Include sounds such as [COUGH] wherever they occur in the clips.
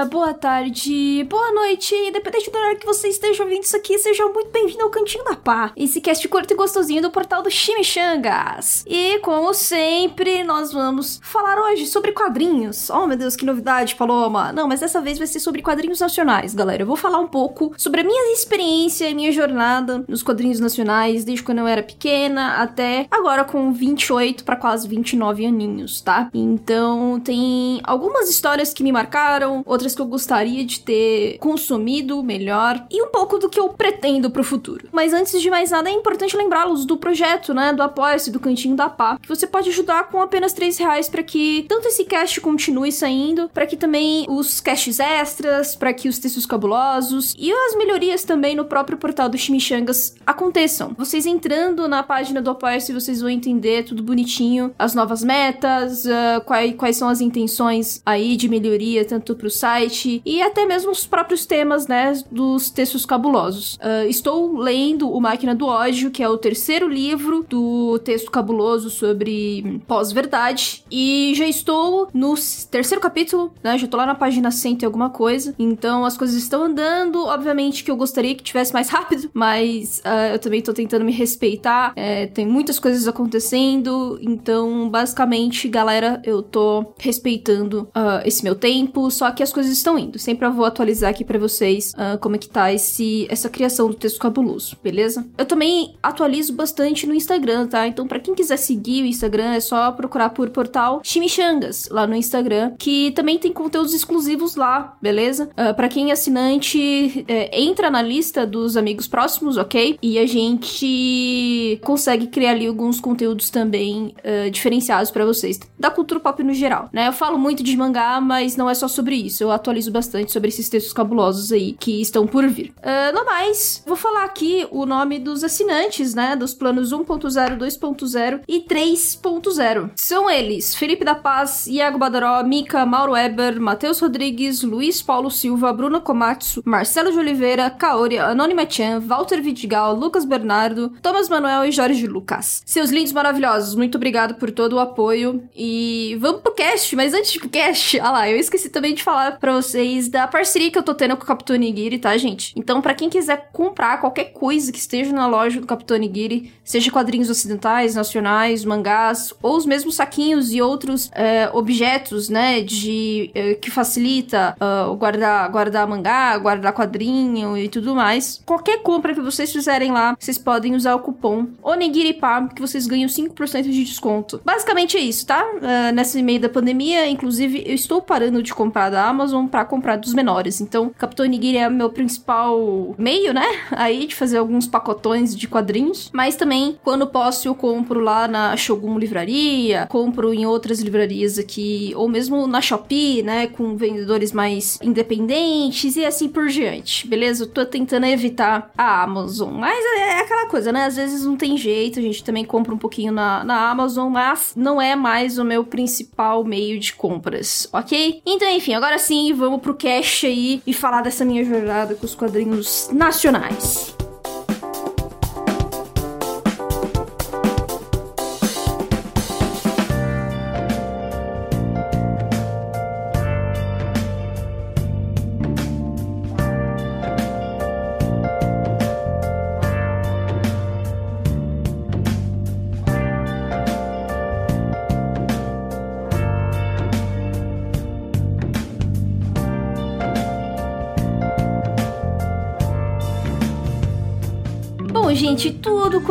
dia, boa tarde, boa noite, independente do horário que você esteja ouvindo isso aqui, seja muito bem-vindo ao Cantinho da Pá, esse cast curto e gostosinho do portal do Chimichangas. E, como sempre, nós vamos falar hoje sobre quadrinhos. Oh, meu Deus, que novidade, Paloma! Não, mas dessa vez vai ser sobre quadrinhos nacionais, galera. Eu vou falar um pouco sobre a minha experiência e minha jornada nos quadrinhos nacionais, desde quando eu era pequena até agora com 28 para quase 29 aninhos, tá? Então, tem algumas histórias que me marcaram, outras que eu gostaria de ter consumido melhor e um pouco do que eu pretendo pro futuro. Mas antes de mais nada, é importante lembrá-los do projeto, né, do Apoia-se, do Cantinho da Pá, que você pode ajudar com apenas 3 reais para que tanto esse cast continue saindo, para que também os casts extras, para que os textos cabulosos e as melhorias também no próprio portal do Chimichangas aconteçam. Vocês entrando na página do Apoia-se, vocês vão entender tudo bonitinho, as novas metas, uh, quais, quais são as intenções aí de melhoria, tanto pro site e até mesmo os próprios temas, né, dos textos cabulosos. Uh, estou lendo O Máquina do Ódio, que é o terceiro livro do texto cabuloso sobre pós-verdade, e já estou no terceiro capítulo, né, já tô lá na página 100 e alguma coisa, então as coisas estão andando, obviamente que eu gostaria que tivesse mais rápido, mas uh, eu também tô tentando me respeitar, é, tem muitas coisas acontecendo, então basicamente, galera, eu tô respeitando uh, esse meu tempo, só que as coisas estão indo. Sempre eu vou atualizar aqui para vocês uh, como é que tá esse, essa criação do texto cabuloso, beleza? Eu também atualizo bastante no Instagram, tá? Então, para quem quiser seguir o Instagram, é só procurar por portal Chimichangas lá no Instagram, que também tem conteúdos exclusivos lá, beleza? Uh, para quem é assinante, é, entra na lista dos amigos próximos, ok? E a gente consegue criar ali alguns conteúdos também uh, diferenciados para vocês, da cultura pop no geral, né? Eu falo muito de mangá, mas não é só sobre isso. Eu atualizo bastante sobre esses textos cabulosos aí que estão por vir. Uh, no mais, vou falar aqui o nome dos assinantes, né? Dos planos 1.0, 2.0 e 3.0. São eles: Felipe da Paz, Iago Badaró, Mika, Mauro Weber, Matheus Rodrigues, Luiz Paulo Silva, Bruno Komatsu, Marcelo de Oliveira, Kaori, Anônima Chan, Walter Vidigal, Lucas Bernardo, Thomas Manuel e Jorge Lucas. Seus lindos maravilhosos, muito obrigado por todo o apoio e vamos pro cast, mas antes do cast, ah lá, eu esqueci também de falar pra vocês da parceria que eu tô tendo com o Capitão Nigiri, tá, gente? Então, para quem quiser comprar qualquer coisa que esteja na loja do Capitão Nigiri, seja quadrinhos ocidentais, nacionais, mangás, ou os mesmos saquinhos e outros é, objetos, né, de é, que facilita uh, guardar, guardar mangá, guardar quadrinho e tudo mais. Qualquer compra que vocês fizerem lá, vocês podem usar o cupom ONIGIRIPA, que vocês ganham 5% de desconto. Basicamente é isso, tá? Uh, nesse meio da pandemia, inclusive, eu estou parando de comprar da Amazon para comprar dos menores. Então, Capitão Nigiri é meu principal meio, né? [LAUGHS] Aí de fazer alguns pacotões de quadrinhos. Mas também, quando posso, eu compro lá na Shogun Livraria, compro em outras livrarias aqui, ou mesmo na Shopee, né? Com vendedores mais independentes e assim por diante, beleza? Eu tô tentando evitar a Amazon. Mas é aquela coisa, né? Às vezes não tem jeito, a gente também compra um pouquinho na, na Amazon, mas não é mais o meu principal meio de compras, ok? Então, enfim, agora sim, vamos pro cash aí e falar dessa minha jornada com os quadrinhos nacionais.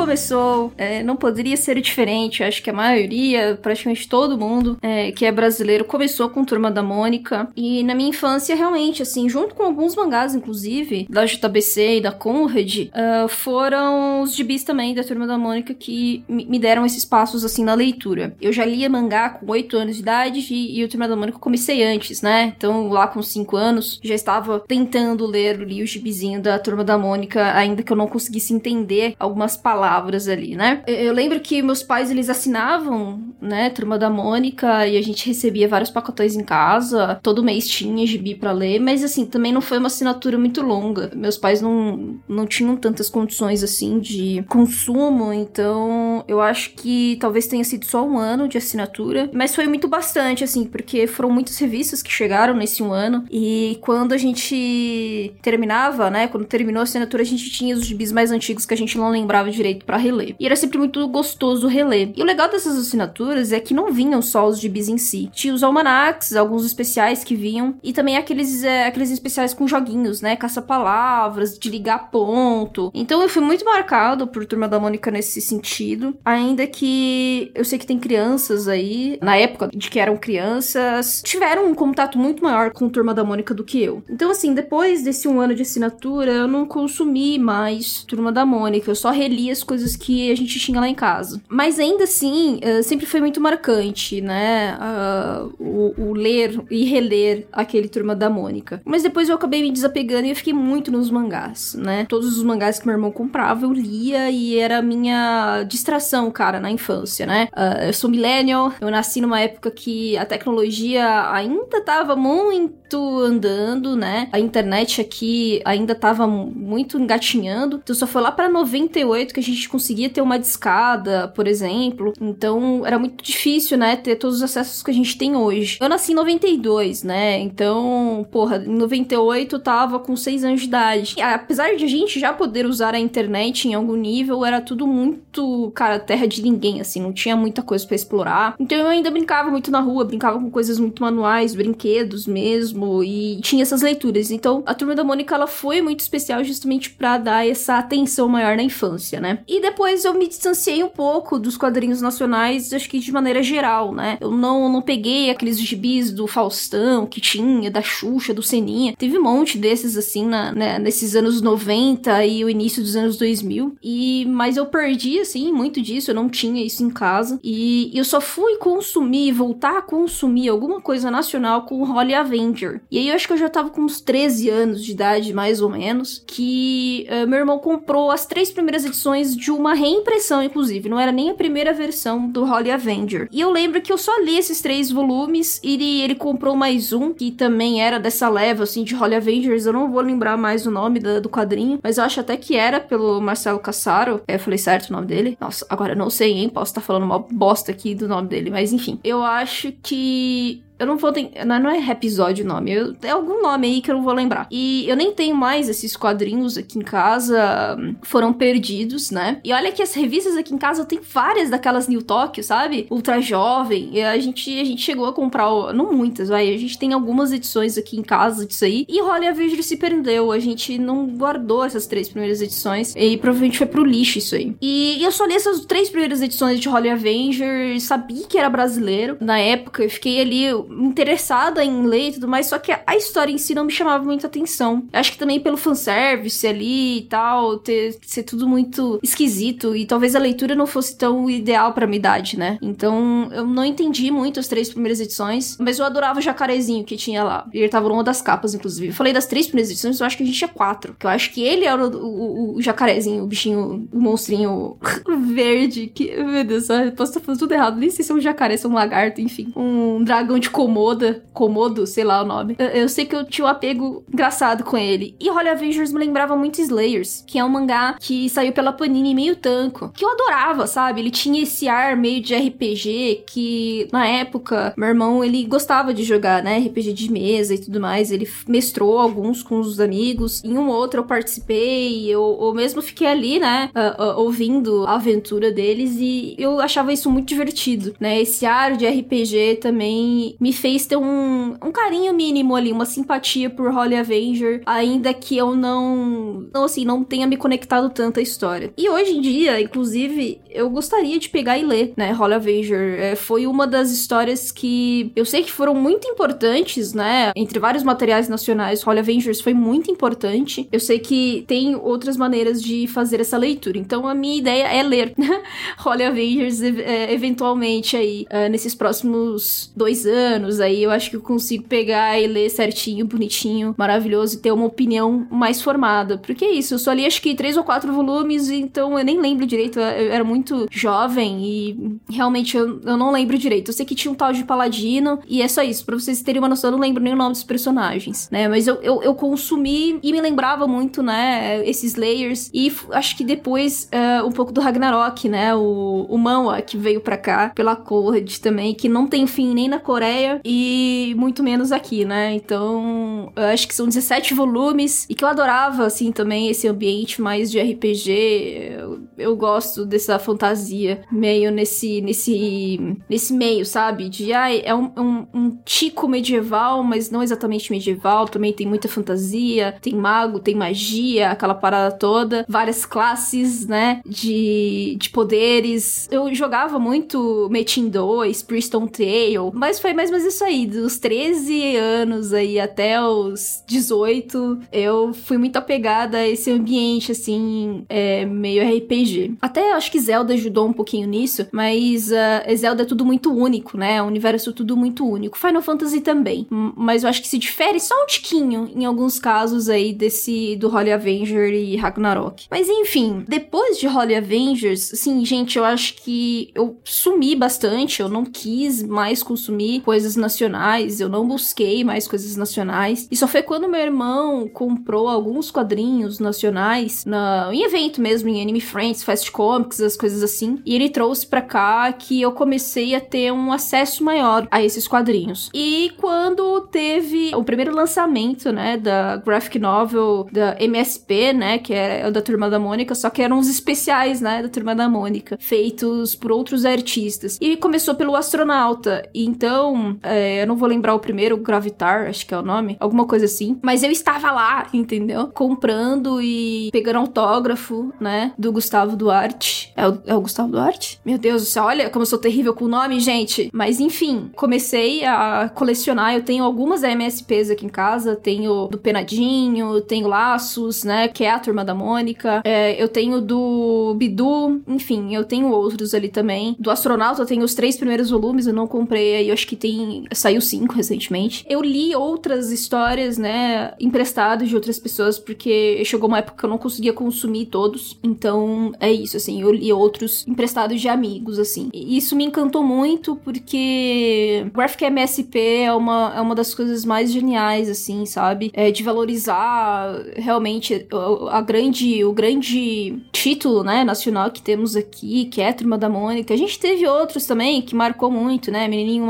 Começou. É, não poderia ser diferente. Acho que a maioria, praticamente todo mundo é, que é brasileiro, começou com Turma da Mônica. E na minha infância, realmente, assim, junto com alguns mangás, inclusive, da JBC e da Conrad, uh, foram os gibis também da Turma da Mônica que me deram esses passos, assim, na leitura. Eu já lia mangá com 8 anos de idade e, e o Turma da Mônica eu comecei antes, né? Então, lá com 5 anos, já estava tentando ler ali o gibizinho da Turma da Mônica, ainda que eu não conseguisse entender algumas palavras ali, né? Eu lembro que meus pais, eles assinavam, né, Turma da Mônica, e a gente recebia vários pacotões em casa, todo mês tinha gibi para ler, mas assim, também não foi uma assinatura muito longa. Meus pais não, não tinham tantas condições assim de consumo, então eu acho que talvez tenha sido só um ano de assinatura, mas foi muito bastante, assim, porque foram muitas revistas que chegaram nesse um ano, e quando a gente terminava, né, quando terminou a assinatura, a gente tinha os gibis mais antigos que a gente não lembrava direito para reler. E era sempre muito gostoso reler. E o legal dessas assinaturas é que não vinham só os gibis em si. Tinha os almanacs, alguns especiais que vinham, e também aqueles, é, aqueles especiais com joguinhos, né, caça-palavras, de ligar ponto. Então eu fui muito marcado por Turma da Mônica nesse sentido, ainda que eu sei que tem crianças aí, na época de que eram crianças, tiveram um contato muito maior com Turma da Mônica do que eu. Então assim, depois desse um ano de assinatura, eu não consumi mais Turma da Mônica, eu só reli as coisas que a gente tinha lá em casa. Mas ainda assim, uh, sempre foi muito marcante, né? Uh, o, o, ler e reler aquele Turma da Mônica. Mas depois eu acabei me desapegando e eu fiquei muito nos mangás, né? Todos os mangás que meu irmão comprava, eu lia e era a minha distração, cara, na infância, né? Uh, eu sou millennial, eu nasci numa época que a tecnologia ainda tava muito andando, né? A internet aqui ainda tava muito engatinhando. Então só foi lá para 98 que a gente conseguia ter uma discada, por exemplo. Então era muito difícil, né, ter todos os acessos que a gente tem hoje. Eu nasci em 92, né? Então, porra, em 98 eu tava com 6 anos de idade. E, apesar de a gente já poder usar a internet em algum nível, era tudo muito, cara, terra de ninguém, assim, não tinha muita coisa para explorar. Então eu ainda brincava muito na rua, brincava com coisas muito manuais, brinquedos mesmo, e tinha essas leituras. Então a turma da Mônica ela foi muito especial justamente para dar essa atenção maior na infância, né? E depois eu me distanciei um pouco dos quadrinhos nacionais, acho que de maneira geral, né? Eu não, não peguei aqueles gibis do Faustão que tinha, da Xuxa, do Seninha. Teve um monte desses assim na, né, nesses anos 90 e o início dos anos 2000. E mas eu perdi assim muito disso, eu não tinha isso em casa e eu só fui consumir, voltar a consumir alguma coisa nacional com Holly Avenger. E aí eu acho que eu já tava com uns 13 anos de idade, mais ou menos, que uh, meu irmão comprou as três primeiras edições de uma reimpressão, inclusive. Não era nem a primeira versão do Holly Avenger. E eu lembro que eu só li esses três volumes e ele, ele comprou mais um, que também era dessa leva, assim, de Holly Avengers. Eu não vou lembrar mais o nome do, do quadrinho, mas eu acho até que era pelo Marcelo Cassaro. É, eu falei certo o nome dele? Nossa, agora eu não sei, hein? Posso estar tá falando uma bosta aqui do nome dele, mas enfim. Eu acho que eu não vou ter. Não é episódio o nome. Eu, é algum nome aí que eu não vou lembrar. E eu nem tenho mais esses quadrinhos aqui em casa. Foram perdidos, né? E olha que as revistas aqui em casa tenho várias daquelas New Tóquio, sabe? Ultra Jovem. E a gente, a gente chegou a comprar. Não muitas, vai. A gente tem algumas edições aqui em casa disso aí. E Holly Avenger se perdeu. A gente não guardou essas três primeiras edições. E provavelmente foi pro lixo isso aí. E eu só li essas três primeiras edições de Holly Avenger. Sabia que era brasileiro. Na época, eu fiquei ali interessada em ler e tudo mais, só que a história em si não me chamava muita atenção. Acho que também pelo fanservice ali e tal, ter, ser tudo muito esquisito, e talvez a leitura não fosse tão ideal pra minha idade, né? Então eu não entendi muito as três primeiras edições, mas eu adorava o jacarezinho que tinha lá. Ele tava numa das capas, inclusive. Eu falei das três primeiras edições, eu acho que a gente tinha quatro. Que eu acho que ele era o, o, o jacarezinho, o bichinho, o monstrinho [LAUGHS] verde, que, meu Deus, eu posso estar falando tudo errado. Nem sei se é um jacaré, se é um lagarto, enfim. Um dragão de Komoda, Komodo, sei lá o nome. Eu, eu, sei que eu tinha um apego engraçado com ele. E Holy Avengers me lembrava muito Slayers, que é um mangá que saiu pela Panini meio tanco, que eu adorava, sabe? Ele tinha esse ar meio de RPG que na época meu irmão ele gostava de jogar, né? RPG de mesa e tudo mais. Ele mestrou alguns com os amigos. Em um outro eu participei, eu, eu mesmo fiquei ali, né? Uh, uh, ouvindo a aventura deles e eu achava isso muito divertido, né? Esse ar de RPG também me me fez ter um, um carinho mínimo ali, uma simpatia por Holly Avenger, ainda que eu não, não assim, não tenha me conectado tanto à história. E hoje em dia, inclusive, eu gostaria de pegar e ler, né, Holly Avenger. É, foi uma das histórias que eu sei que foram muito importantes, né, entre vários materiais nacionais, Holly Avengers foi muito importante. Eu sei que tem outras maneiras de fazer essa leitura, então a minha ideia é ler [LAUGHS] Holly Avengers é, eventualmente aí, é, nesses próximos dois anos, anos, aí eu acho que eu consigo pegar e ler certinho, bonitinho, maravilhoso e ter uma opinião mais formada. Porque é isso, eu só li acho que três ou quatro volumes, então eu nem lembro direito, eu era muito jovem e realmente eu, eu não lembro direito. Eu sei que tinha um tal de Paladino e é só isso, pra vocês terem uma noção, eu não lembro nem o nome dos personagens, né? Mas eu, eu, eu consumi e me lembrava muito, né, esses layers e acho que depois uh, um pouco do Ragnarok, né, o, o Manwa que veio pra cá pela Cold também, que não tem fim nem na Coreia e muito menos aqui, né? Então, eu acho que são 17 volumes e que eu adorava, assim, também esse ambiente mais de RPG. Eu, eu gosto dessa fantasia meio nesse, nesse, nesse meio, sabe? De, ai, é um, um, um tico medieval, mas não exatamente medieval. Também tem muita fantasia, tem mago, tem magia, aquela parada toda. Várias classes, né? De, de poderes. Eu jogava muito Metin 2, Priston Tale, mas foi mais ou menos isso aí. Dos 13 anos aí até os 18, eu fui muito apegada a esse ambiente, assim, é, meio RPG. Até acho que Zelda ajudou um pouquinho nisso, mas uh, Zelda é tudo muito único, né? O universo é tudo muito único. Final Fantasy também. Mas eu acho que se difere só um tiquinho em alguns casos aí desse do Holy Avenger e Ragnarok. Mas enfim, depois de Holy Avengers, assim, gente, eu acho que eu sumi bastante, eu não quis mais consumir coisas nacionais, eu não busquei mais coisas nacionais. E só foi quando meu irmão comprou alguns quadrinhos nacionais na, em evento mesmo, em Anime Friends, Fast Comics, as coisas assim. E ele trouxe pra cá que eu comecei a ter um acesso maior a esses quadrinhos. E quando teve o primeiro lançamento, né, da graphic novel da MSP, né, que é o da Turma da Mônica, só que eram os especiais, né, da Turma da Mônica, feitos por outros artistas. E começou pelo Astronauta. Então, é, eu não vou lembrar o primeiro, Gravitar, acho que é o nome, alguma coisa assim. Mas eu estava lá, entendeu? Comprando e pegando autógrafo, né, do Gustavo Duarte. É o, é o Gustavo Duarte? Meu Deus do céu, olha como eu sou terrível com o nome, gente. Mas enfim, comecei a colecionar. Eu tenho algumas MSPs aqui em casa. Tenho do Penadinho, tenho Laços, né, que é a Turma da Mônica. É, eu tenho do Bidu, enfim, eu tenho outros ali também. Do Astronauta eu tenho os três primeiros volumes, eu não comprei aí, eu acho que tem. Saiu cinco recentemente. Eu li outras histórias, né, emprestadas de outras pessoas, porque chegou uma época que eu não conseguia consumir todos. Então, é isso, assim, eu li outros emprestados de amigos, assim. E isso me encantou muito, porque Graphic MSP é uma, é uma das coisas mais geniais, assim, sabe? É de valorizar realmente a grande, o grande título, né, nacional que temos aqui, que é a Turma da Mônica. A gente teve outros também que marcou muito, né? Menininho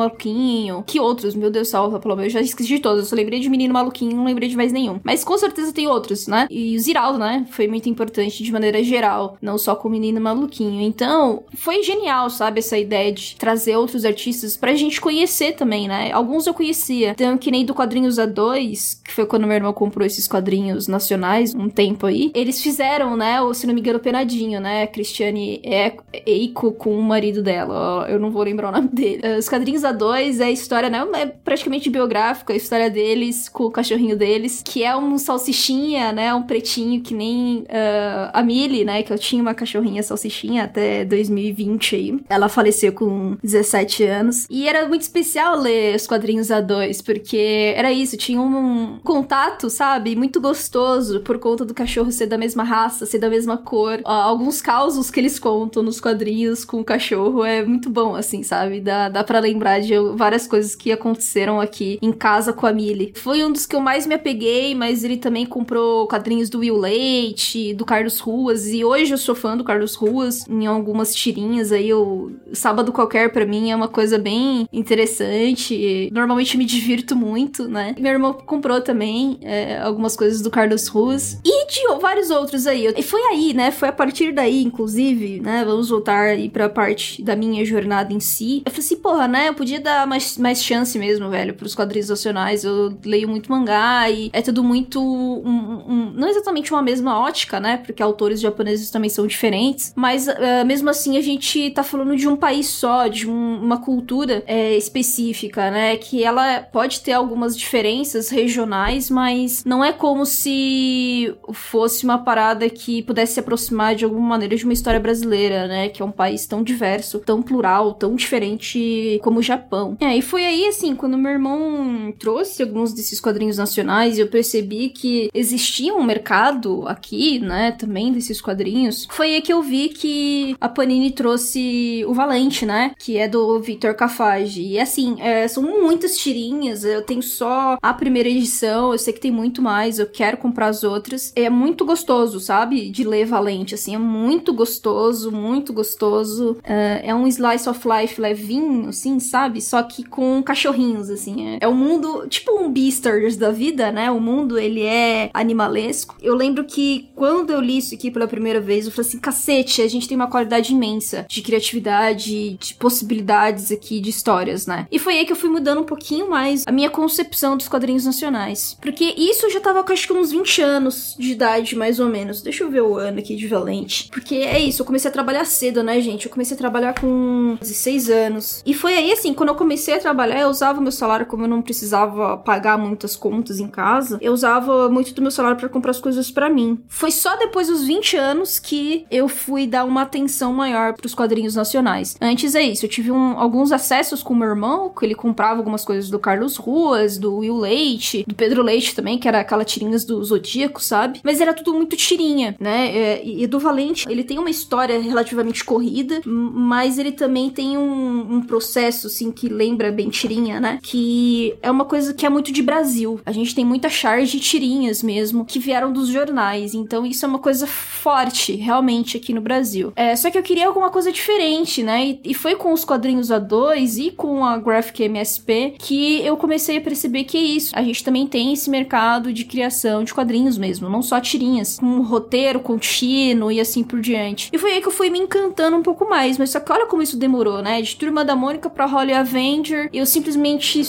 Maluquinho. Que outros? Meu Deus, salva, pelo menos. Eu já esqueci de todos. Eu só lembrei de Menino Maluquinho, não lembrei de mais nenhum. Mas com certeza tem outros, né? E o Ziraldo, né? Foi muito importante de maneira geral. Não só com o Menino Maluquinho. Então, foi genial, sabe? Essa ideia de trazer outros artistas pra gente conhecer também, né? Alguns eu conhecia. Então, que nem do Quadrinhos A2, que foi quando meu irmão comprou esses quadrinhos nacionais, um tempo aí. Eles fizeram, né? O, se não me engano, Penadinho, né? Cristiane Eiko com o marido dela. Eu não vou lembrar o nome dele. Os quadrinhos A2 é a história, né? É praticamente biográfica, a história deles com o cachorrinho deles, que é um salsichinha, né? Um pretinho que nem uh, a Millie, né? Que eu tinha uma cachorrinha salsichinha até 2020 aí. Ela faleceu com 17 anos. E era muito especial ler os quadrinhos A2, porque era isso, tinha um contato, sabe? Muito gostoso por conta do cachorro ser da mesma raça, ser da mesma cor. Uh, alguns causos que eles contam nos quadrinhos com o cachorro é muito bom, assim, sabe? Dá, dá pra lembrar de várias coisas que aconteceram aqui em casa com a Millie. Foi um dos que eu mais me apeguei, mas ele também comprou quadrinhos do Will Leite, do Carlos Ruas, e hoje eu sou fã do Carlos Ruas, em algumas tirinhas aí, o sábado qualquer para mim é uma coisa bem interessante. Normalmente me divirto muito, né? Meu irmão comprou também é, algumas coisas do Carlos Ruas e de vários outros aí. E foi aí, né? Foi a partir daí, inclusive, né? Vamos voltar aí pra parte da minha jornada em si. Eu falei assim, porra, né? Eu podia dar mais, mais chance mesmo, velho, pros quadrinhos nacionais. Eu leio muito mangá e é tudo muito. Um, um, não exatamente uma mesma ótica, né? Porque autores japoneses também são diferentes. Mas uh, mesmo assim, a gente tá falando de um país só, de um, uma cultura é, específica, né? Que ela pode ter algumas diferenças regionais, mas não é como se fosse uma parada que pudesse se aproximar de alguma maneira de uma história brasileira, né? Que é um país tão diverso, tão plural, tão diferente como o Japão. É, É, e foi aí, assim, quando meu irmão trouxe alguns desses quadrinhos nacionais e eu percebi que existia um mercado aqui, né, também desses quadrinhos, foi aí que eu vi que a Panini trouxe o Valente, né, que é do Victor Cafage. E assim, é, são muitas tirinhas, eu tenho só a primeira edição, eu sei que tem muito mais, eu quero comprar as outras. É muito gostoso, sabe, de ler Valente, assim, é muito gostoso, muito gostoso. É, é um slice of life levinho, assim, sabe? Só que com cachorrinhos, assim. É, é um mundo, tipo um Beastars da vida, né? O mundo, ele é animalesco. Eu lembro que quando eu li isso aqui pela primeira vez, eu falei assim, cacete, a gente tem uma qualidade imensa de criatividade, de possibilidades aqui, de histórias, né? E foi aí que eu fui mudando um pouquinho mais a minha concepção dos quadrinhos nacionais. Porque isso já tava com acho que uns 20 anos de idade, mais ou menos. Deixa eu ver o ano aqui de Valente. Porque é isso, eu comecei a trabalhar cedo, né, gente? Eu comecei a trabalhar com 16 anos. E foi aí, assim, quando eu comecei a trabalhar, eu usava meu salário como eu não precisava pagar muitas contas em casa. Eu usava muito do meu salário para comprar as coisas para mim. Foi só depois dos 20 anos que eu fui dar uma atenção maior pros quadrinhos nacionais. Antes é isso, eu tive um, alguns acessos com meu irmão, que ele comprava algumas coisas do Carlos Ruas, do Will Leite, do Pedro Leite também, que era aquela tirinhas do Zodíaco, sabe? Mas era tudo muito tirinha, né? É, e do Valente, ele tem uma história relativamente corrida, mas ele também tem um, um processo, assim, que lembra bem tirinha, né? Que é uma coisa que é muito de Brasil. A gente tem muita charge de tirinhas mesmo, que vieram dos jornais. Então isso é uma coisa forte, realmente, aqui no Brasil. É, só que eu queria alguma coisa diferente, né? E, e foi com os quadrinhos A2 e com a Graphic MSP que eu comecei a perceber que é isso. A gente também tem esse mercado de criação de quadrinhos mesmo, não só tirinhas, com um roteiro contínuo e assim por diante. E foi aí que eu fui me encantando um pouco mais, mas só que olha como isso demorou, né? De Turma da Mônica pra Holly Avenger, eu simplesmente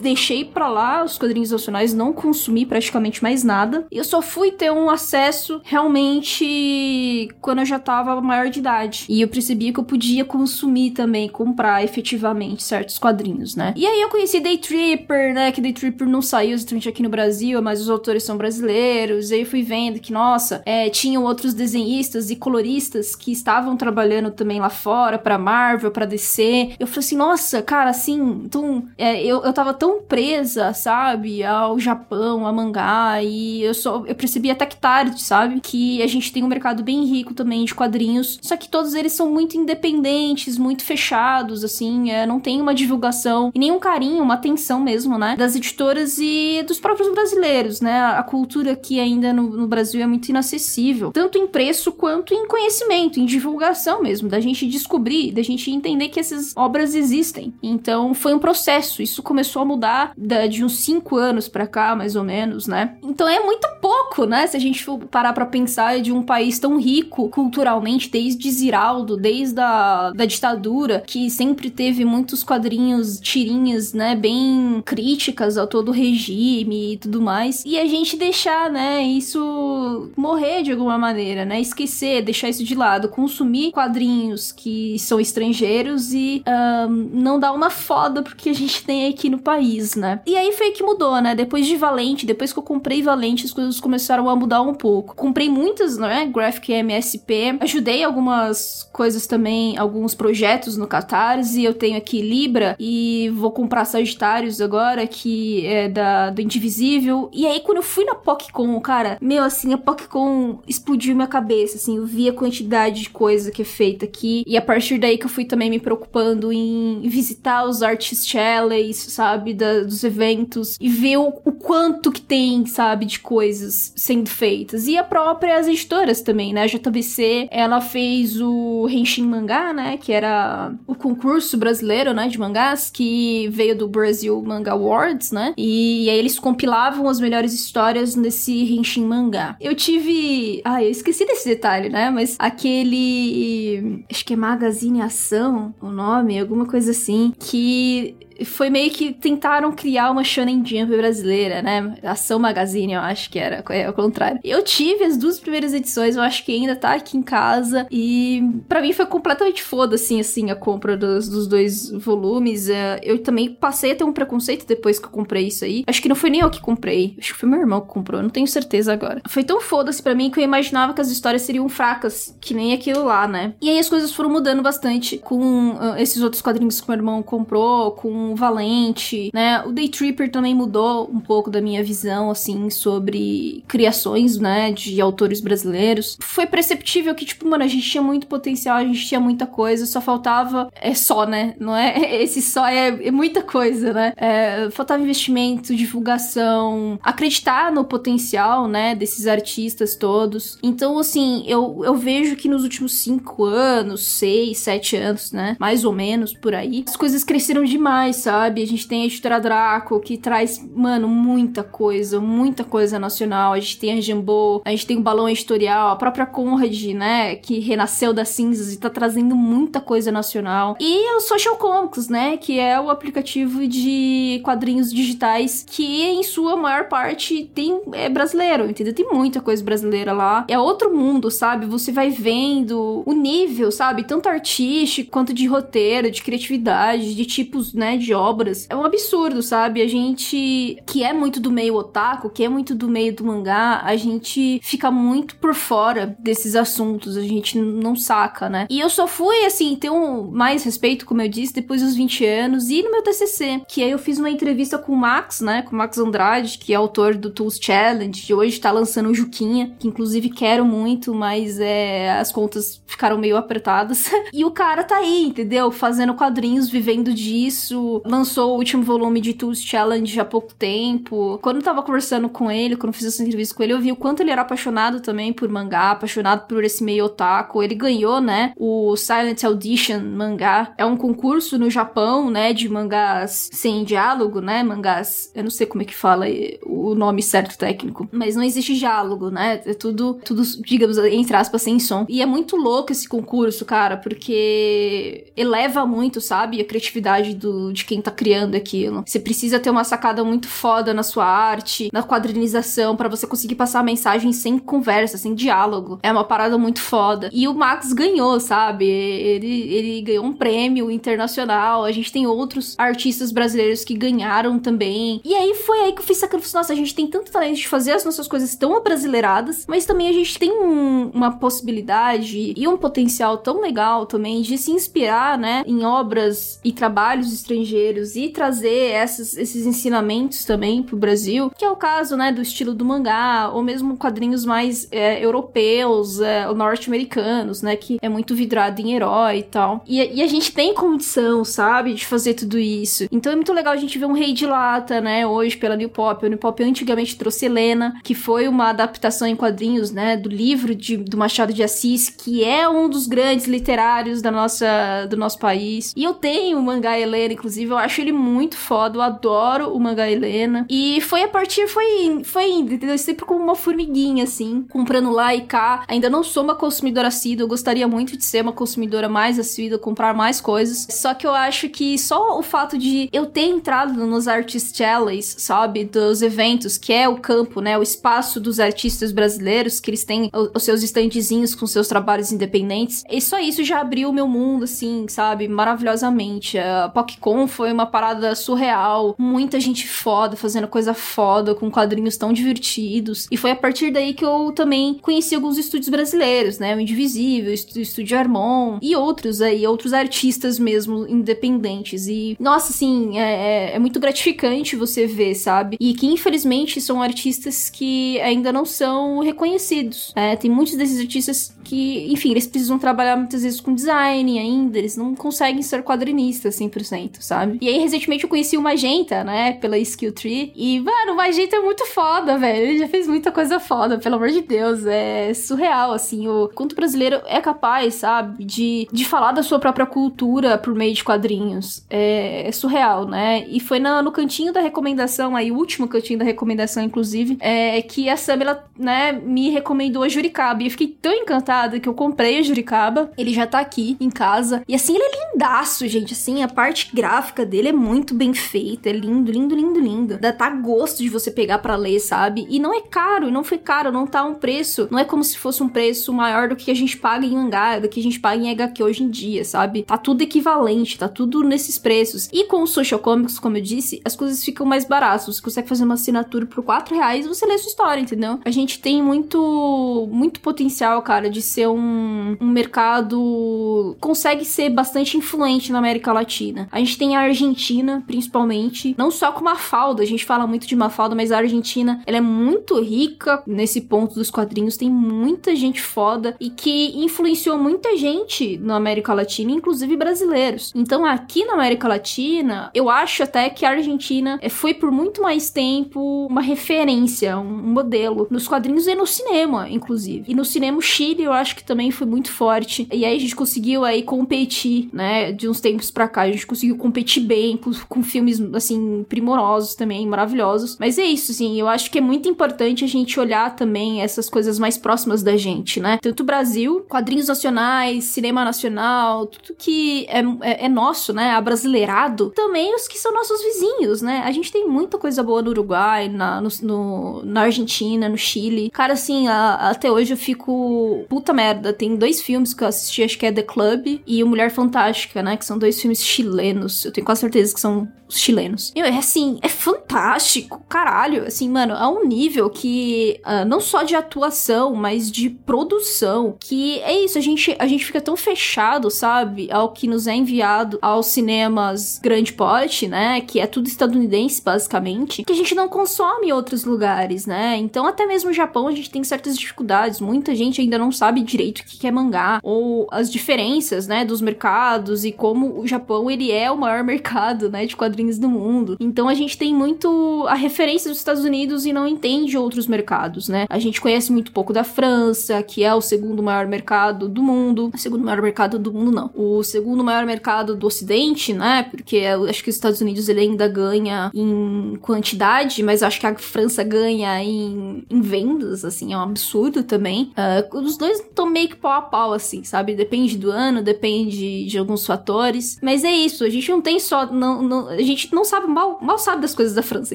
deixei pra lá os quadrinhos nacionais, não consumi praticamente mais nada. Eu só fui ter um acesso realmente quando eu já tava maior de idade. E eu percebia que eu podia consumir também, comprar efetivamente certos quadrinhos, né? E aí eu conheci Day Tripper, né? Que Day Tripper não saiu exatamente aqui no Brasil, mas os autores são brasileiros. E aí eu fui vendo que, nossa, é, tinham outros desenhistas e coloristas que estavam trabalhando também lá fora, pra Marvel, pra DC. Eu falei assim, nossa, cara, assim, então, é, eu, eu tava tão presa, sabe, ao Japão, a mangá, e eu só, eu percebi até que tarde, sabe, que a gente tem um mercado bem rico também de quadrinhos, só que todos eles são muito independentes, muito fechados, assim, é, não tem uma divulgação e nenhum carinho, uma atenção mesmo, né, das editoras e dos próprios brasileiros, né, a cultura aqui ainda no, no Brasil é muito inacessível, tanto em preço quanto em conhecimento, em divulgação mesmo, da gente descobrir, da gente entender que essas obras existem. Então foi um processo, isso começou a mudar da, de uns cinco anos para cá, mais ou menos, né? Então é muito pouco, né? Se a gente for parar pra pensar de um país tão rico culturalmente, desde Ziraldo, desde a da ditadura, que sempre teve muitos quadrinhos, tirinhas, né? Bem críticas ao todo o regime e tudo mais. E a gente deixar, né? Isso morrer de alguma maneira, né? Esquecer, deixar isso de lado, consumir quadrinhos que são estrangeiros e um, não dar uma foda porque a gente tem aqui no país, né? E aí foi que mudou, né? Depois de Valente, depois que eu comprei Valente, as coisas começaram a mudar um pouco. Comprei muitas, né? Graphic MSP, ajudei algumas coisas também, alguns projetos no Catarse. Eu tenho aqui Libra e vou comprar Sagitários agora, que é da, do Indivisível. E aí, quando eu fui na PocCon, cara, meu, assim, a PocCon explodiu minha cabeça, assim, eu vi a quantidade de coisa que é feita aqui. E a partir daí que eu fui também me preocupando em visitar os artist chalets, sabe, da, dos eventos e ver o, o, quanto que tem, sabe, de coisas sendo feitas. E a própria as editoras também, né? A JBC, ela fez o Henshin Mangá, né, que era o concurso brasileiro, né, de mangás que veio do Brasil Manga Awards, né? E, e aí eles compilavam as melhores histórias nesse Henshin Mangá. Eu tive, ah, eu esqueci desse detalhe, né? Mas aquele acho que é Magazine Ação, o nome, alguma coisa assim, que e foi meio que tentaram criar uma Shonen Jump brasileira, né? Ação Magazine, eu acho que era, é o contrário. Eu tive as duas primeiras edições, eu acho que ainda tá aqui em casa, e para mim foi completamente foda, assim, assim, a compra dos, dos dois volumes. É, eu também passei a ter um preconceito depois que eu comprei isso aí. Acho que não foi nem eu que comprei, acho que foi meu irmão que comprou, não tenho certeza agora. Foi tão foda-se pra mim que eu imaginava que as histórias seriam fracas, que nem aquilo lá, né? E aí as coisas foram mudando bastante com uh, esses outros quadrinhos que meu irmão comprou, com valente, né? O Day Tripper também mudou um pouco da minha visão, assim, sobre criações, né, de autores brasileiros. Foi perceptível que, tipo, mano, a gente tinha muito potencial, a gente tinha muita coisa, só faltava. É só, né? Não é? [LAUGHS] Esse só é, é muita coisa, né? É, faltava investimento, divulgação, acreditar no potencial, né, desses artistas todos. Então, assim, eu, eu vejo que nos últimos cinco anos, seis, sete anos, né, mais ou menos por aí, as coisas cresceram demais, sabe? A gente tem a editora Draco, que traz, mano, muita coisa, muita coisa nacional. A gente tem a Jambô, a gente tem o Balão Editorial, a própria Conrad, né, que renasceu das cinzas e tá trazendo muita coisa nacional. E o Social Comics, né, que é o aplicativo de quadrinhos digitais que, em sua maior parte, tem é brasileiro, entendeu? Tem muita coisa brasileira lá. É outro mundo, sabe? Você vai vendo o nível, sabe? Tanto artístico quanto de roteiro, de criatividade, de tipos, né, de obras. É um absurdo, sabe? A gente que é muito do meio otaku, que é muito do meio do mangá, a gente fica muito por fora desses assuntos, a gente não saca, né? E eu só fui, assim, ter um mais respeito, como eu disse, depois dos 20 anos e no meu TCC, que aí eu fiz uma entrevista com o Max, né, com o Max Andrade, que é autor do Tools Challenge, de hoje tá lançando o Juquinha, que inclusive quero muito, mas é, as contas ficaram meio apertadas. [LAUGHS] e o cara tá aí, entendeu? Fazendo quadrinhos, vivendo disso, lançou o último volume de Tools Challenge há pouco tempo. Quando eu tava conversando com ele, quando eu fiz essa entrevista com ele, eu vi o quanto ele era apaixonado também por mangá, apaixonado por esse meio otaku. Ele ganhou, né, o Silent Audition mangá. É um concurso no Japão, né, de mangás sem diálogo, né, mangás, eu não sei como é que fala o nome certo técnico, mas não existe diálogo, né? É tudo, tudo, digamos, entre aspas, sem som. E é muito louco esse concurso, cara, porque eleva muito, sabe, a criatividade do, de quem tá criando aquilo. Você precisa ter uma sacada muito foda na sua arte, na quadrinização, para você conseguir passar a mensagem sem conversa, sem diálogo. É uma parada muito foda. E o Max ganhou, sabe? Ele, ele ganhou um prêmio internacional. A gente tem outros artistas brasileiros que ganharam também. E aí foi aí que eu fiz sacrifício. Nossa, a gente tem tanto talento de fazer as nossas coisas tão abrasileiradas, mas também a gente tem um, uma possibilidade e um potencial tão legal também de se inspirar, né, em obras e trabalhos estrangeiros e trazer essas, esses ensinamentos também pro Brasil, que é o caso, né, do estilo do mangá, ou mesmo quadrinhos mais é, europeus, é, norte-americanos, né, que é muito vidrado em herói e tal. E, e, a gente tem condição, sabe, de fazer tudo isso. Então é muito legal a gente ver um Rei de Lata, né, hoje pela New Pop. A New Pop antigamente trouxe Helena, que foi uma adaptação em quadrinhos, né, do livro de, do Machado de Assis, que é um dos grandes literários da nossa, do nosso país. E eu tenho o mangá Helena, inclusive, eu acho ele muito foda, eu adoro o mangá Helena. E foi a partir, foi, foi indo, entendeu? Sempre como uma formiguinha, assim, comprando lá e cá. Ainda não sou uma consumidora assídua, eu gostaria muito de ser uma consumidora mais assídua, comprar mais coisas. Só que eu acho que só o fato de eu ter entrado nos Artist Challenges, sabe, dos eventos, que é o campo, né, o espaço dos artistas brasileiros, que eles têm os seus estandezinhos com seus trabalhos independentes, e só isso já abriu o meu mundo, assim, sabe, maravilhosamente. A PocCon foi uma parada surreal, muita gente foda, fazendo coisa foda, com quadrinhos tão divertidos, e foi a partir daí que eu também conheci alguns estúdios brasileiros, né, o Indivisível, o Estúdio Armon, e outros aí, outros artistas mesmo, independentes, e, nossa, assim, é, é, é muito gratificante você ver, sabe, e que infelizmente são artistas que ainda não são reconhecidos. É, tem muitos desses artistas que, enfim, eles precisam trabalhar muitas vezes com design ainda, eles não conseguem ser quadrinistas 100%, sabe? E aí, recentemente, eu conheci o Magenta, né, pela Skill Tree, e, mano, o Magenta é muito foda, velho, ele já fez muita coisa foda, pelo amor de Deus, é surreal, assim, o quanto brasileiro é capaz, sabe, de, de falar da sua própria cultura por meio de quadrinhos. É, é surreal, né? E foi na, no cantinho da recomendação, aí, o último cantinho da recomendação, inclusive, é que a Samila, né, me recomendou a Juricaba. E eu fiquei tão encantada que eu comprei a Juricaba. Ele já tá aqui em casa. E assim, ele é lindaço, gente. Assim, a parte gráfica dele é muito bem feita. É lindo, lindo, lindo, lindo. Dá tá gosto de você pegar para ler, sabe? E não é caro, não foi caro, não tá um preço. Não é como se fosse um preço maior do que a gente paga em mangá, do que a gente paga em HQ hoje em dia, sabe? Tá tudo equivalente, tá tudo nesses preços. E com os social comics, como eu disse, as coisas ficam mais baratas. Você consegue fazer uma assinatura por 4 reais e você lê sua história, entendeu? A gente tem muito, muito potencial, cara, de ser um, um mercado. consegue ser bastante influente na América Latina. A gente tem a Argentina, principalmente, não só com Mafalda, a gente fala muito de Mafalda, mas a Argentina, ela é muito rica nesse ponto dos quadrinhos, tem muita gente foda e que influenciou muita gente na América Latina, inclusive brasileiros. Então, aqui na América Latina, eu acho até que a Argentina eh, foi por muito mais tempo uma referência, um modelo nos quadrinhos e no cinema, inclusive. E no cinema o Chile, eu acho que também foi muito forte. E aí a gente conseguiu aí competir, né, de uns tempos pra cá, a gente conseguiu competir bem com, com filmes assim primorosos também, maravilhosos. Mas é isso, assim, eu acho que é muito importante a gente olhar também essas coisas mais próximas da gente, né? Tanto o Brasil, quadrinhos nacionais, cinema nacional, tudo que é, é, é nosso, né? Abrasileirado, também os que são nossos vizinhos, né? A gente tem muita coisa boa no Uruguai, na, no, no na Argentina, no Chile. Cara, assim, a, até hoje eu fico puta merda. Tem dois filmes que eu assisti, acho que é The Club e O Mulher Fantástica, né? Que são dois filmes chilenos. Tenho quase certeza que são chilenos. E é assim, é fantástico, caralho. Assim, mano, a um nível que uh, não só de atuação, mas de produção, que é isso, a gente, a gente fica tão fechado, sabe, ao que nos é enviado aos cinemas grande porte, né, que é tudo estadunidense, basicamente, que a gente não consome outros lugares, né? Então, até mesmo no Japão, a gente tem certas dificuldades. Muita gente ainda não sabe direito o que é mangá, ou as diferenças, né, dos mercados e como o Japão, ele é o maior [LAUGHS] mercado, né, de quadrinhos do mundo. Então a gente tem muito a referência dos Estados Unidos e não entende outros mercados, né? A gente conhece muito pouco da França, que é o segundo maior mercado do mundo. O segundo maior mercado do mundo, não. O segundo maior mercado do Ocidente, né? Porque eu acho que os Estados Unidos ele ainda ganha em quantidade, mas acho que a França ganha em, em vendas, assim, é um absurdo também. Uh, os dois estão meio que pau a pau, assim, sabe? Depende do ano, depende de alguns fatores. Mas é isso, a gente não tem só. Não, não, a gente gente não sabe, mal, mal sabe das coisas da França,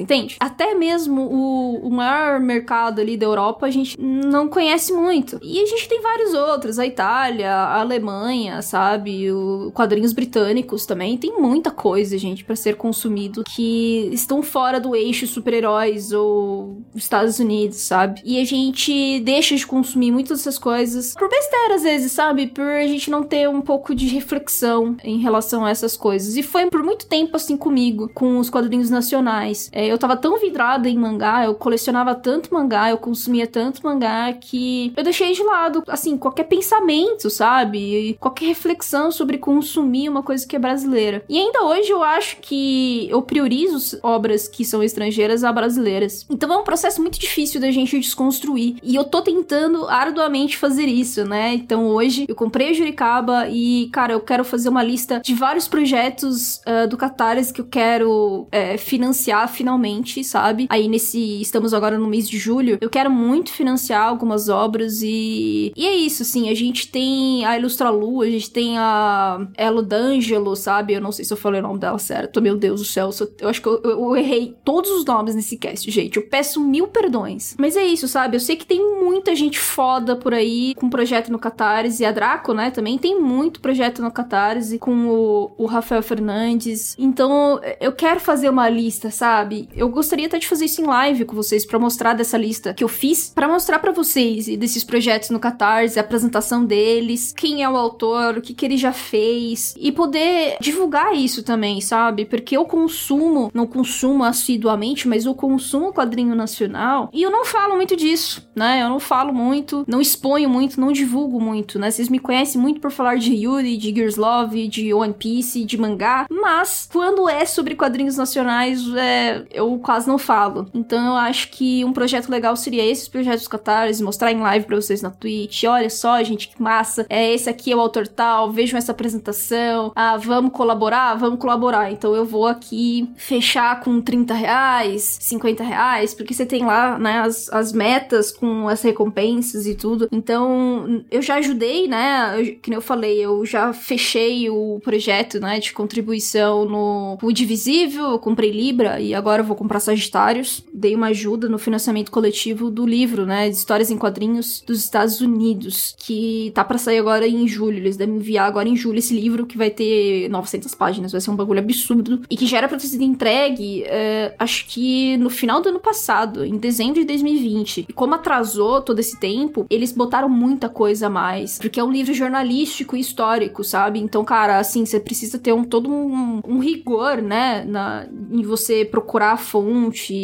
entende? Até mesmo o, o maior mercado ali da Europa a gente não conhece muito. E a gente tem vários outros, a Itália, a Alemanha, sabe? O quadrinhos britânicos também. Tem muita coisa, gente, para ser consumido que estão fora do eixo super-heróis ou Estados Unidos, sabe? E a gente deixa de consumir muitas dessas coisas por besteira às vezes, sabe? Por a gente não ter um pouco de reflexão em relação a essas coisas. E foi por muito tempo assim comigo comigo com os quadrinhos nacionais. É, eu tava tão vidrada em mangá, eu colecionava tanto mangá, eu consumia tanto mangá que eu deixei de lado, assim, qualquer pensamento, sabe? Qualquer reflexão sobre consumir uma coisa que é brasileira. E ainda hoje eu acho que eu priorizo obras que são estrangeiras a brasileiras. Então é um processo muito difícil da gente desconstruir. E eu tô tentando arduamente fazer isso, né? Então hoje eu comprei a Juricaba e, cara, eu quero fazer uma lista de vários projetos uh, do Catarse que eu quero é, financiar finalmente, sabe? Aí nesse. Estamos agora no mês de julho. Eu quero muito financiar algumas obras e. E é isso, assim. A gente tem a Ilustra Lu, a gente tem a Elo D'Angelo, sabe? Eu não sei se eu falei o nome dela certo. Meu Deus do céu. Eu acho que eu, eu, errei todos os nomes nesse cast, gente. Eu peço mil perdões. Mas é isso, sabe? Eu sei que tem muita gente foda por aí com projeto no Catarse. E a Draco, né? Também tem muito projeto no Catarse com o, o Rafael Fernandes. Então, eu quero fazer uma lista, sabe? Eu gostaria até de fazer isso em live com vocês para mostrar dessa lista que eu fiz, para mostrar para vocês desses projetos no Catarse, a apresentação deles, quem é o autor, o que que ele já fez e poder divulgar isso também, sabe? Porque eu consumo, não consumo assiduamente, mas eu consumo quadrinho nacional e eu não falo muito disso, né? Eu não falo muito, não exponho muito, não divulgo muito, né? Vocês me conhecem muito por falar de Yuri, de Gears Love, de One Piece, de mangá, mas quando é sobre quadrinhos nacionais, é, eu quase não falo. Então eu acho que um projeto legal seria esses projetos Catarse, mostrar em live pra vocês na Twitch. Olha só, gente, que massa. É esse aqui é o autor tal, vejam essa apresentação. Ah, vamos colaborar? Vamos colaborar. Então eu vou aqui fechar com 30 reais, 50 reais, porque você tem lá, né, as, as metas com as recompensas e tudo. Então, eu já ajudei, né? Eu, que nem eu falei, eu já fechei o projeto, né, de contribuição no Divisível, eu comprei Libra e agora vou comprar Sagitários. Dei uma ajuda no financiamento coletivo do livro, né? Histórias em quadrinhos dos Estados Unidos, que tá para sair agora em julho. Eles devem enviar agora em julho esse livro que vai ter 900 páginas, vai ser um bagulho absurdo. E que já era pra ter sido entregue, é, acho que no final do ano passado, em dezembro de 2020. E como atrasou todo esse tempo, eles botaram muita coisa a mais. Porque é um livro jornalístico e histórico, sabe? Então, cara, assim, você precisa ter um todo um, um rigor, né? Na, em você procurar a fonte,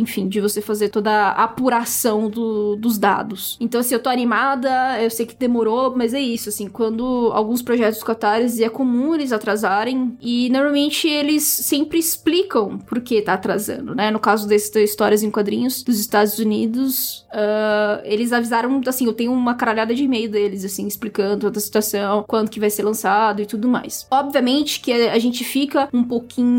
enfim, de você fazer toda a apuração do, dos dados. Então, assim, eu tô animada, eu sei que demorou, mas é isso, assim, quando alguns projetos catares é comum eles atrasarem, e normalmente eles sempre explicam por que tá atrasando, né? No caso desses histórias em quadrinhos dos Estados Unidos, uh, eles avisaram, assim, eu tenho uma caralhada de e-mail deles, assim, explicando toda a situação, quando que vai ser lançado e tudo mais. Obviamente que a gente fica um pouquinho,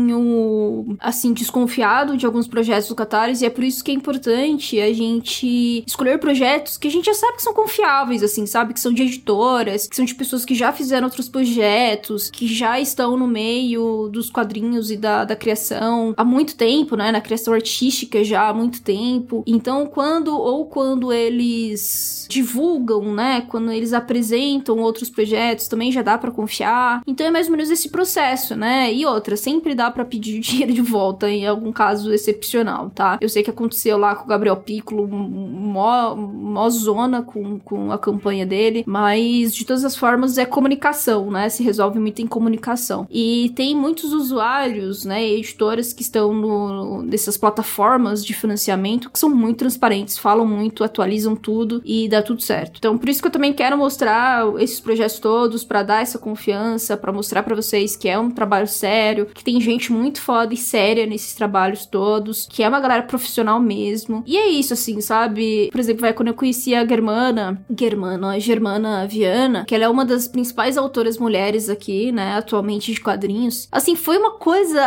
assim, desconfiado de alguns projetos do Catarse, e é por isso que é importante a gente escolher projetos que a gente já sabe que são confiáveis, assim, sabe? Que são de editoras, que são de pessoas que já fizeram outros projetos, que já estão no meio dos quadrinhos e da, da criação há muito tempo, né? Na criação artística já há muito tempo. Então, quando ou quando eles divulgam, né? Quando eles apresentam outros projetos, também já dá para confiar. Então é mais ou menos esse processo, né? E outra, sempre dá para pedir dinheiro de volta em algum caso excepcional, tá? Eu sei que aconteceu lá com o Gabriel Piccolo, mó, mó zona com, com a campanha dele, mas de todas as formas é comunicação, né? Se resolve muito em comunicação. E tem muitos usuários, né, editoras que estão no, nessas plataformas de financiamento que são muito transparentes, falam muito, atualizam tudo e dá tudo certo. Então, por isso que eu também quero mostrar esses projetos todos para dar essa confiança, para mostrar para vocês que é um trabalho sério, que tem gente muito foda e séria nesses trabalhos todos, que é uma galera profissional mesmo. E é isso, assim, sabe? Por exemplo, vai quando eu conheci a Germana, Germana, a Germana Viana, que ela é uma das principais autoras mulheres aqui, né, atualmente de quadrinhos. Assim, foi uma coisa,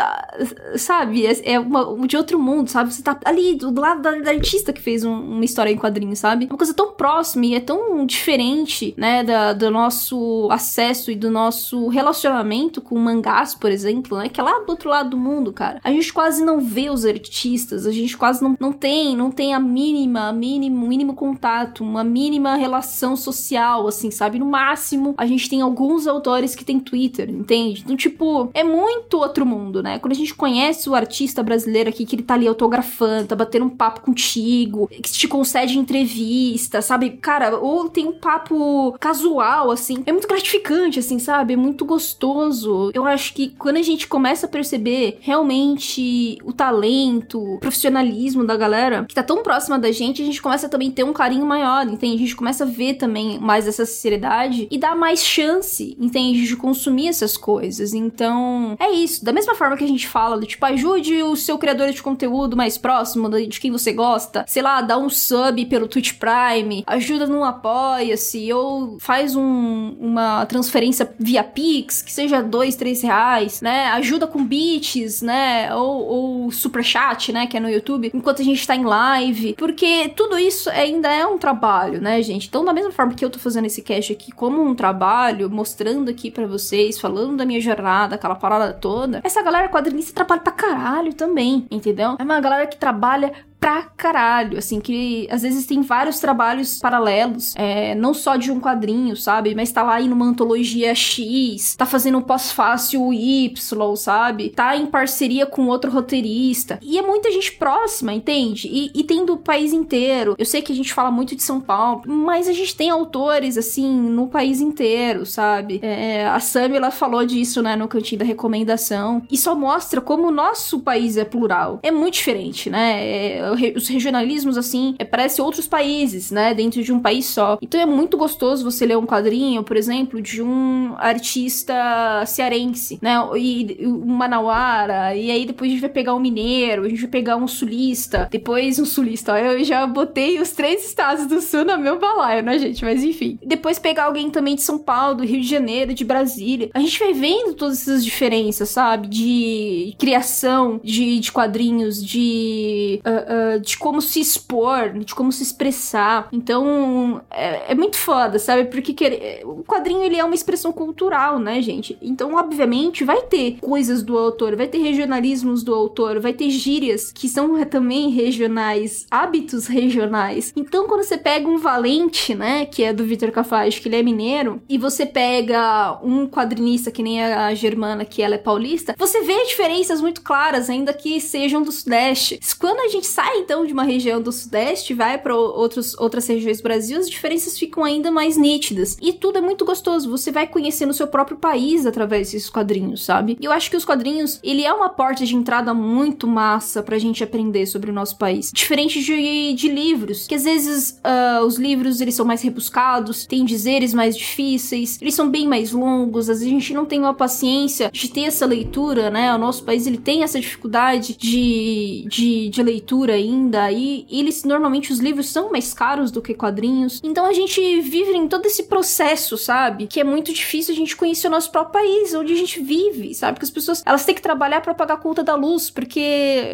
sabe? É, é uma, de outro mundo, sabe? Você tá ali do lado da, da artista que fez um, uma história em quadrinhos, sabe? Uma coisa tão próxima e é tão diferente, né, da, do nosso acesso e do nosso relacionamento com mangás, por exemplo, né? Que é lá outro lado do mundo, cara. A gente quase não vê os artistas, a gente quase não, não tem, não tem a mínima, mínimo, mínimo contato, uma mínima relação social, assim, sabe? No máximo, a gente tem alguns autores que tem Twitter, entende? Então, tipo, é muito outro mundo, né? Quando a gente conhece o artista brasileiro aqui, que ele tá ali autografando, tá batendo um papo contigo, que te concede entrevista, sabe? Cara, ou tem um papo casual, assim. É muito gratificante, assim, sabe? É muito gostoso. Eu acho que quando a gente começa a perceber realmente o talento, o profissionalismo da galera que tá tão próxima da gente, a gente começa também a ter um carinho maior, entende? A gente começa a ver também mais essa sinceridade e dá mais chance, entende? De consumir essas coisas. Então, é isso. Da mesma forma que a gente fala, tipo, ajude o seu criador de conteúdo mais próximo de quem você gosta. Sei lá, dá um sub pelo Twitch Prime, ajuda no Apoia-se, ou faz um, uma transferência via Pix, que seja dois, três reais, né? Ajuda com bits, né? Ou, ou superchat, né? Que é no YouTube, enquanto a gente tá em live. Porque tudo isso ainda é um trabalho, né, gente? Então, da mesma forma que eu tô fazendo esse cast aqui como um trabalho, mostrando aqui para vocês, falando da minha jornada, aquela parada toda, essa galera quadrinista trabalha pra caralho também, entendeu? É uma galera que trabalha pra caralho, assim, que às vezes tem vários trabalhos paralelos, é, não só de um quadrinho, sabe? Mas tá lá aí numa antologia X, tá fazendo um pós-fácil Y, sabe? Tá em parceria com outro roteirista. E é muita gente próxima, entende? E, e tem do país inteiro. Eu sei que a gente fala muito de São Paulo, mas a gente tem autores, assim, no país inteiro, sabe? É, a Sam, ela falou disso, né, no cantinho da recomendação. E só mostra como o nosso país é plural. É muito diferente, né? É, os regionalismos, assim, é, parece outros países, né? Dentro de um país só. Então é muito gostoso você ler um quadrinho, por exemplo, de um artista cearense, né? E um manauara, e aí depois a gente vai pegar um mineiro, a gente vai pegar um sulista, depois um sulista. Ó, eu já botei os três estados do sul no meu balaio, né, gente? Mas enfim. Depois pegar alguém também de São Paulo, do Rio de Janeiro, de Brasília. A gente vai vendo todas essas diferenças, sabe? De criação de, de quadrinhos, de. Uh, uh, de como se expor, de como se expressar. Então, é, é muito foda, sabe? Porque quer, o quadrinho ele é uma expressão cultural, né, gente? Então, obviamente, vai ter coisas do autor, vai ter regionalismos do autor, vai ter gírias que são também regionais, hábitos regionais. Então, quando você pega um Valente, né, que é do Vitor Cafage, que ele é mineiro, e você pega um quadrinista que nem a Germana, que ela é paulista, você vê diferenças muito claras, ainda que sejam do Sudeste. Quando a gente sai, então, de uma região do Sudeste, vai para outras regiões do Brasil, as diferenças ficam ainda mais nítidas. E tudo é muito gostoso. Você vai conhecendo o seu próprio país através desses quadrinhos, sabe? E eu acho que os quadrinhos, ele é uma porta de entrada muito massa pra gente aprender sobre o nosso país. Diferente de, de livros, que às vezes uh, os livros, eles são mais rebuscados, tem dizeres mais difíceis, eles são bem mais longos, às vezes a gente não tem uma paciência de ter essa leitura, né? O nosso país, ele tem essa dificuldade de, de, de leitura ainda, e eles, normalmente, os livros são mais caros do que quadrinhos. Então a gente vive em todo esse processo, sabe? Que é muito difícil a gente conhecer o nosso próprio país, onde a gente vive, sabe? Porque as pessoas, elas têm que trabalhar para pagar a conta da luz, porque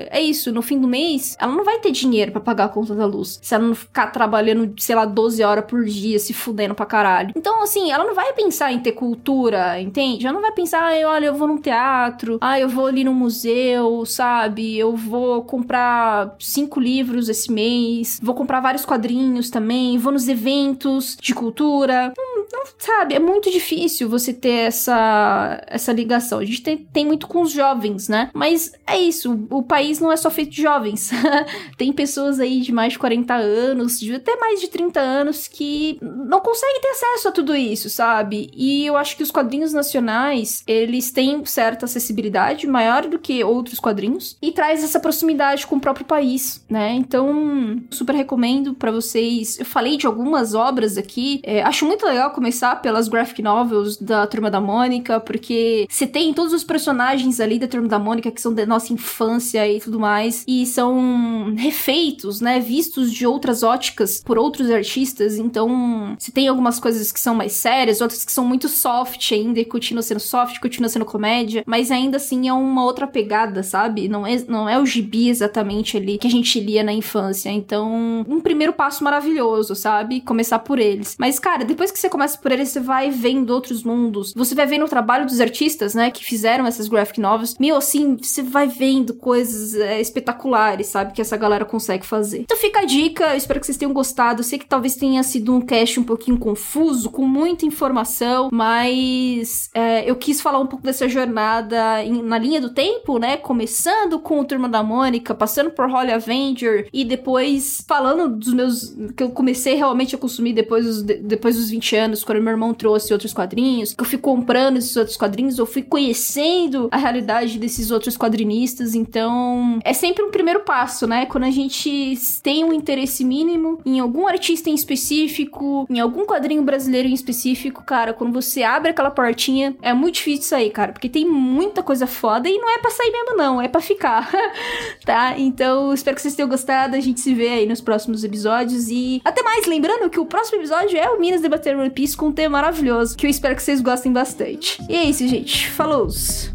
é isso, no fim do mês, ela não vai ter dinheiro para pagar a conta da luz. Se ela não ficar trabalhando, sei lá, 12 horas por dia, se fudendo pra caralho. Então, assim, ela não vai pensar em ter cultura, entende? Ela não vai pensar, ah, olha, eu vou num teatro, ah, eu vou ali no museu, sabe? Eu vou comprar cinco livros esse mês, vou comprar vários quadrinhos também, vou nos eventos de cultura. Não, não sabe, é muito difícil você ter essa, essa ligação. A gente tem, tem muito com os jovens, né? Mas é isso, o país não é só feito de jovens. [LAUGHS] tem pessoas aí de mais de 40 anos, de até mais de 30 anos, que não conseguem ter acesso a tudo isso, sabe? E eu acho que os quadrinhos nacionais, eles têm certa acessibilidade maior do que outros quadrinhos e traz essa proximidade com o próprio país, né? Então, super recomendo para vocês. Eu falei de algumas obras aqui, é, acho muito legal começar pelas graphic novels da Turma da Mônica, porque você tem todos os personagens ali da Turma da Mônica que são da nossa infância e tudo mais, e são refeitos, né? Vistos de outras óticas por outros artistas, então você tem algumas coisas que são mais sérias, outras que são muito soft ainda e continua sendo soft, continua sendo comédia, mas ainda assim é uma outra pegada, sabe? Não é, não é o gibi exatamente ali que a gente lia na infância. Então, um primeiro passo maravilhoso, sabe? Começar por eles. Mas, cara, depois que você começa por eles, você vai vendo outros mundos. Você vai vendo o trabalho dos artistas, né? Que fizeram essas graphic novels. Meu, assim, você vai vendo coisas é, espetaculares, sabe? Que essa galera consegue fazer. Então fica a dica, eu espero que vocês tenham gostado. Eu sei que talvez tenha sido um cast um pouquinho confuso, com muita informação, mas é, eu quis falar um pouco dessa jornada em, na linha do tempo, né? Começando com o Turma da Mônica, passando por Holly Avenger e depois falando dos meus. que eu comecei realmente a consumir depois dos, depois dos 20 anos, quando meu irmão trouxe outros quadrinhos, que eu fui comprando esses outros quadrinhos, eu fui conhecendo a realidade desses outros quadrinistas. Então, é sempre um primeiro passo, né? Quando a gente tem um interesse mínimo em algum artista em específico, em algum quadrinho brasileiro em específico, cara, quando você abre aquela portinha, é muito difícil sair, cara, porque tem muita coisa foda e não é pra sair mesmo, não, é pra ficar, [LAUGHS] tá? Então, espero que vocês tenham gostado. A gente se vê aí nos próximos episódios e até mais. Lembrando que o próximo episódio é o Minas debater One Piece com um tema maravilhoso que eu espero que vocês gostem bastante. E é isso, gente. Falou!